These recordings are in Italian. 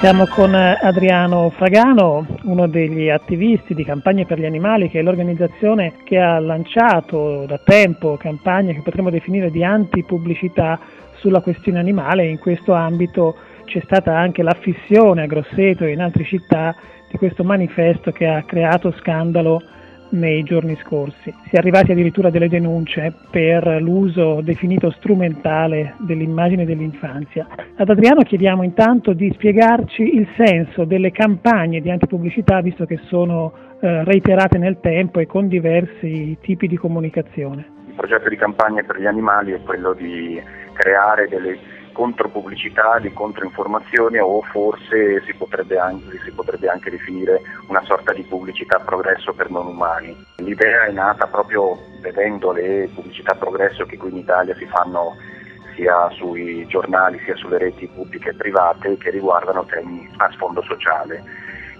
Siamo con Adriano Fragano, uno degli attivisti di Campagne per gli Animali, che è l'organizzazione che ha lanciato da tempo campagne che potremmo definire di antipubblicità sulla questione animale. In questo ambito c'è stata anche l'affissione a Grosseto e in altre città di questo manifesto che ha creato scandalo nei giorni scorsi. Si è arrivati addirittura a delle denunce per l'uso definito strumentale dell'immagine dell'infanzia. Ad Adriano chiediamo intanto di spiegarci il senso delle campagne di antipubblicità, visto che sono eh, reiterate nel tempo e con diversi tipi di comunicazione. Il progetto di campagna per gli animali è quello di creare delle contropubblicità, di controinformazioni o forse si potrebbe, anche, si potrebbe anche definire una sorta di pubblicità progresso per non umani. L'idea è nata proprio vedendo le pubblicità progresso che qui in Italia si fanno sia sui giornali sia sulle reti pubbliche e private che riguardano temi a sfondo sociale.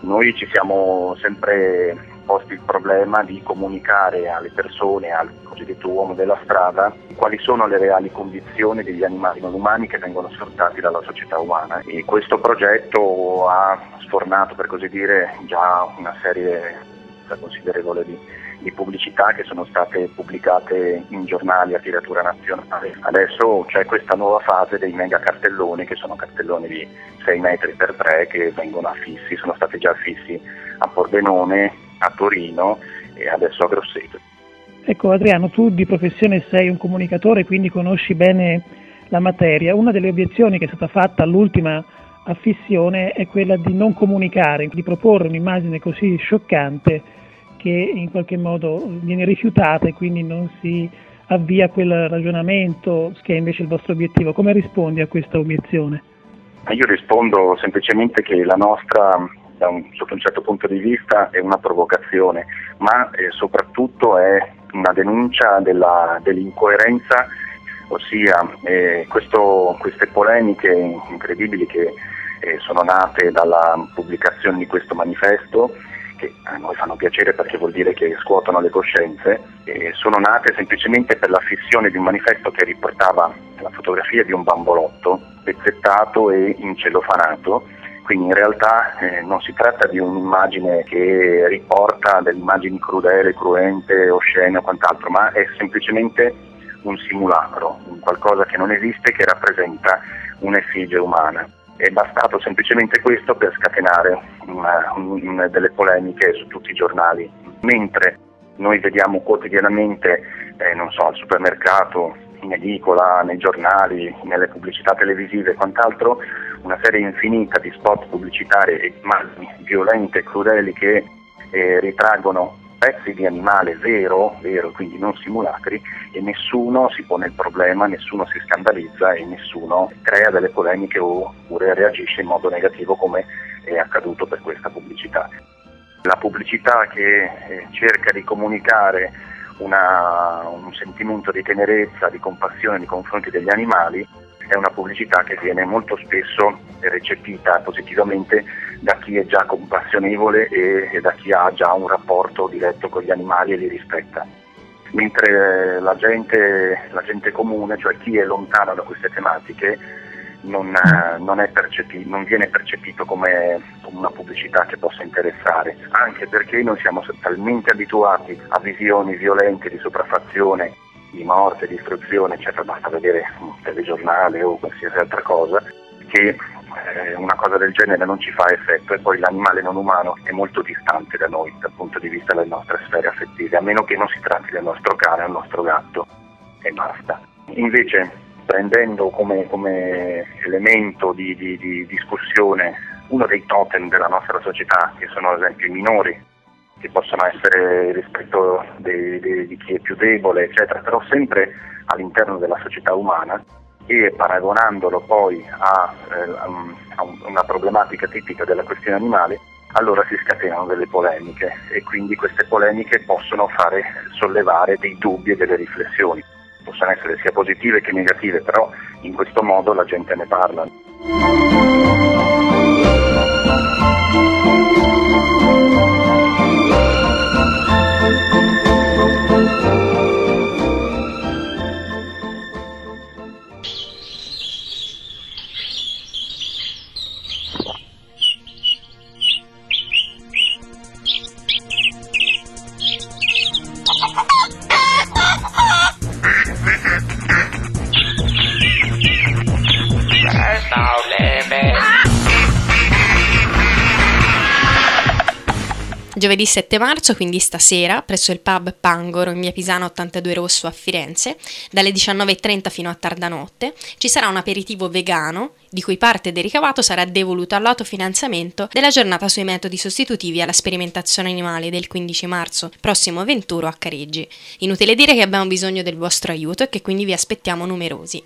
Noi ci siamo sempre posti il problema di comunicare alle persone, al cosiddetto uomo della strada, quali sono le reali condizioni degli animali non umani che vengono sfruttati dalla società umana. E questo progetto ha sfornato, per così dire, già una serie considerevole di, di pubblicità che sono state pubblicate in giornali a tiratura nazionale. Adesso c'è questa nuova fase dei mega cartelloni che sono cartelloni di 6 metri per 3 che vengono affissi, sono stati già affissi a Pordenone, a Torino e adesso a Grosseto. Ecco Adriano, tu di professione sei un comunicatore, quindi conosci bene la materia. Una delle obiezioni che è stata fatta all'ultima affissione è quella di non comunicare, di proporre un'immagine così scioccante che in qualche modo viene rifiutata e quindi non si avvia quel ragionamento che è invece il vostro obiettivo. Come rispondi a questa obiezione? Io rispondo semplicemente che la nostra un, sotto un certo punto di vista è una provocazione, ma eh, soprattutto è una denuncia della, dell'incoerenza, ossia eh, questo, queste polemiche incredibili che eh, sono nate dalla pubblicazione di questo manifesto che a noi fanno piacere perché vuol dire che scuotono le coscienze, sono nate semplicemente per la fissione di un manifesto che riportava la fotografia di un bambolotto pezzettato e incellofanato quindi in realtà eh, non si tratta di un'immagine che riporta delle immagini crudele, cruente, oscene o quant'altro, ma è semplicemente un simulacro, un qualcosa che non esiste che rappresenta un'effigie umana. È bastato semplicemente questo per scatenare una, una, delle polemiche su tutti i giornali, mentre noi vediamo quotidianamente, eh, non so, al supermercato, in edicola, nei giornali, nelle pubblicità televisive e quant'altro, una serie infinita di spot pubblicitari e immagini violente e crudeli che eh, ritraggono pezzi di animale vero, vero, quindi non simulacri, e nessuno si pone il problema, nessuno si scandalizza e nessuno crea delle polemiche oppure reagisce in modo negativo come è accaduto per questa pubblicità. La pubblicità che eh, cerca di comunicare una, un sentimento di tenerezza, di compassione nei confronti degli animali è una pubblicità che viene molto spesso recepita positivamente da chi è già compassionevole e, e da chi ha già un rapporto diretto con gli animali e li rispetta. Mentre la gente, la gente comune, cioè chi è lontano da queste tematiche, non, non, percepito, non, viene percepito come una pubblicità che possa interessare, anche perché noi siamo talmente abituati a visioni violente di sopraffazione di morte, di istruzione, eccetera, basta vedere un telegiornale o qualsiasi altra cosa, che eh, una cosa del genere non ci fa effetto e poi l'animale non umano è molto distante da noi dal punto di vista delle nostre sfere affettive, a meno che non si tratti del nostro cane del nostro gatto e basta. Invece prendendo come, come elemento di, di, di discussione uno dei totem della nostra società, che sono ad esempio i minori, che possono essere rispetto di, di, di chi è più debole, eccetera, però sempre all'interno della società umana e paragonandolo poi a, eh, a, una problematica tipica della questione animale, allora si scatenano delle polemiche e quindi queste polemiche possono fare sollevare dei dubbi e delle riflessioni. Possono essere sia positive che negative, però in questo modo la gente ne parla. Giovedì 7 marzo, quindi stasera, presso il pub Pangoro in via Pisana 82 Rosso a Firenze, dalle 19.30 fino a tarda notte, ci sarà un aperitivo vegano di cui parte del ricavato sarà devoluto all'autofinanziamento della giornata sui metodi sostitutivi alla sperimentazione animale del 15 marzo prossimo 21 a Careggi. Inutile dire che abbiamo bisogno del vostro aiuto e che quindi vi aspettiamo numerosi.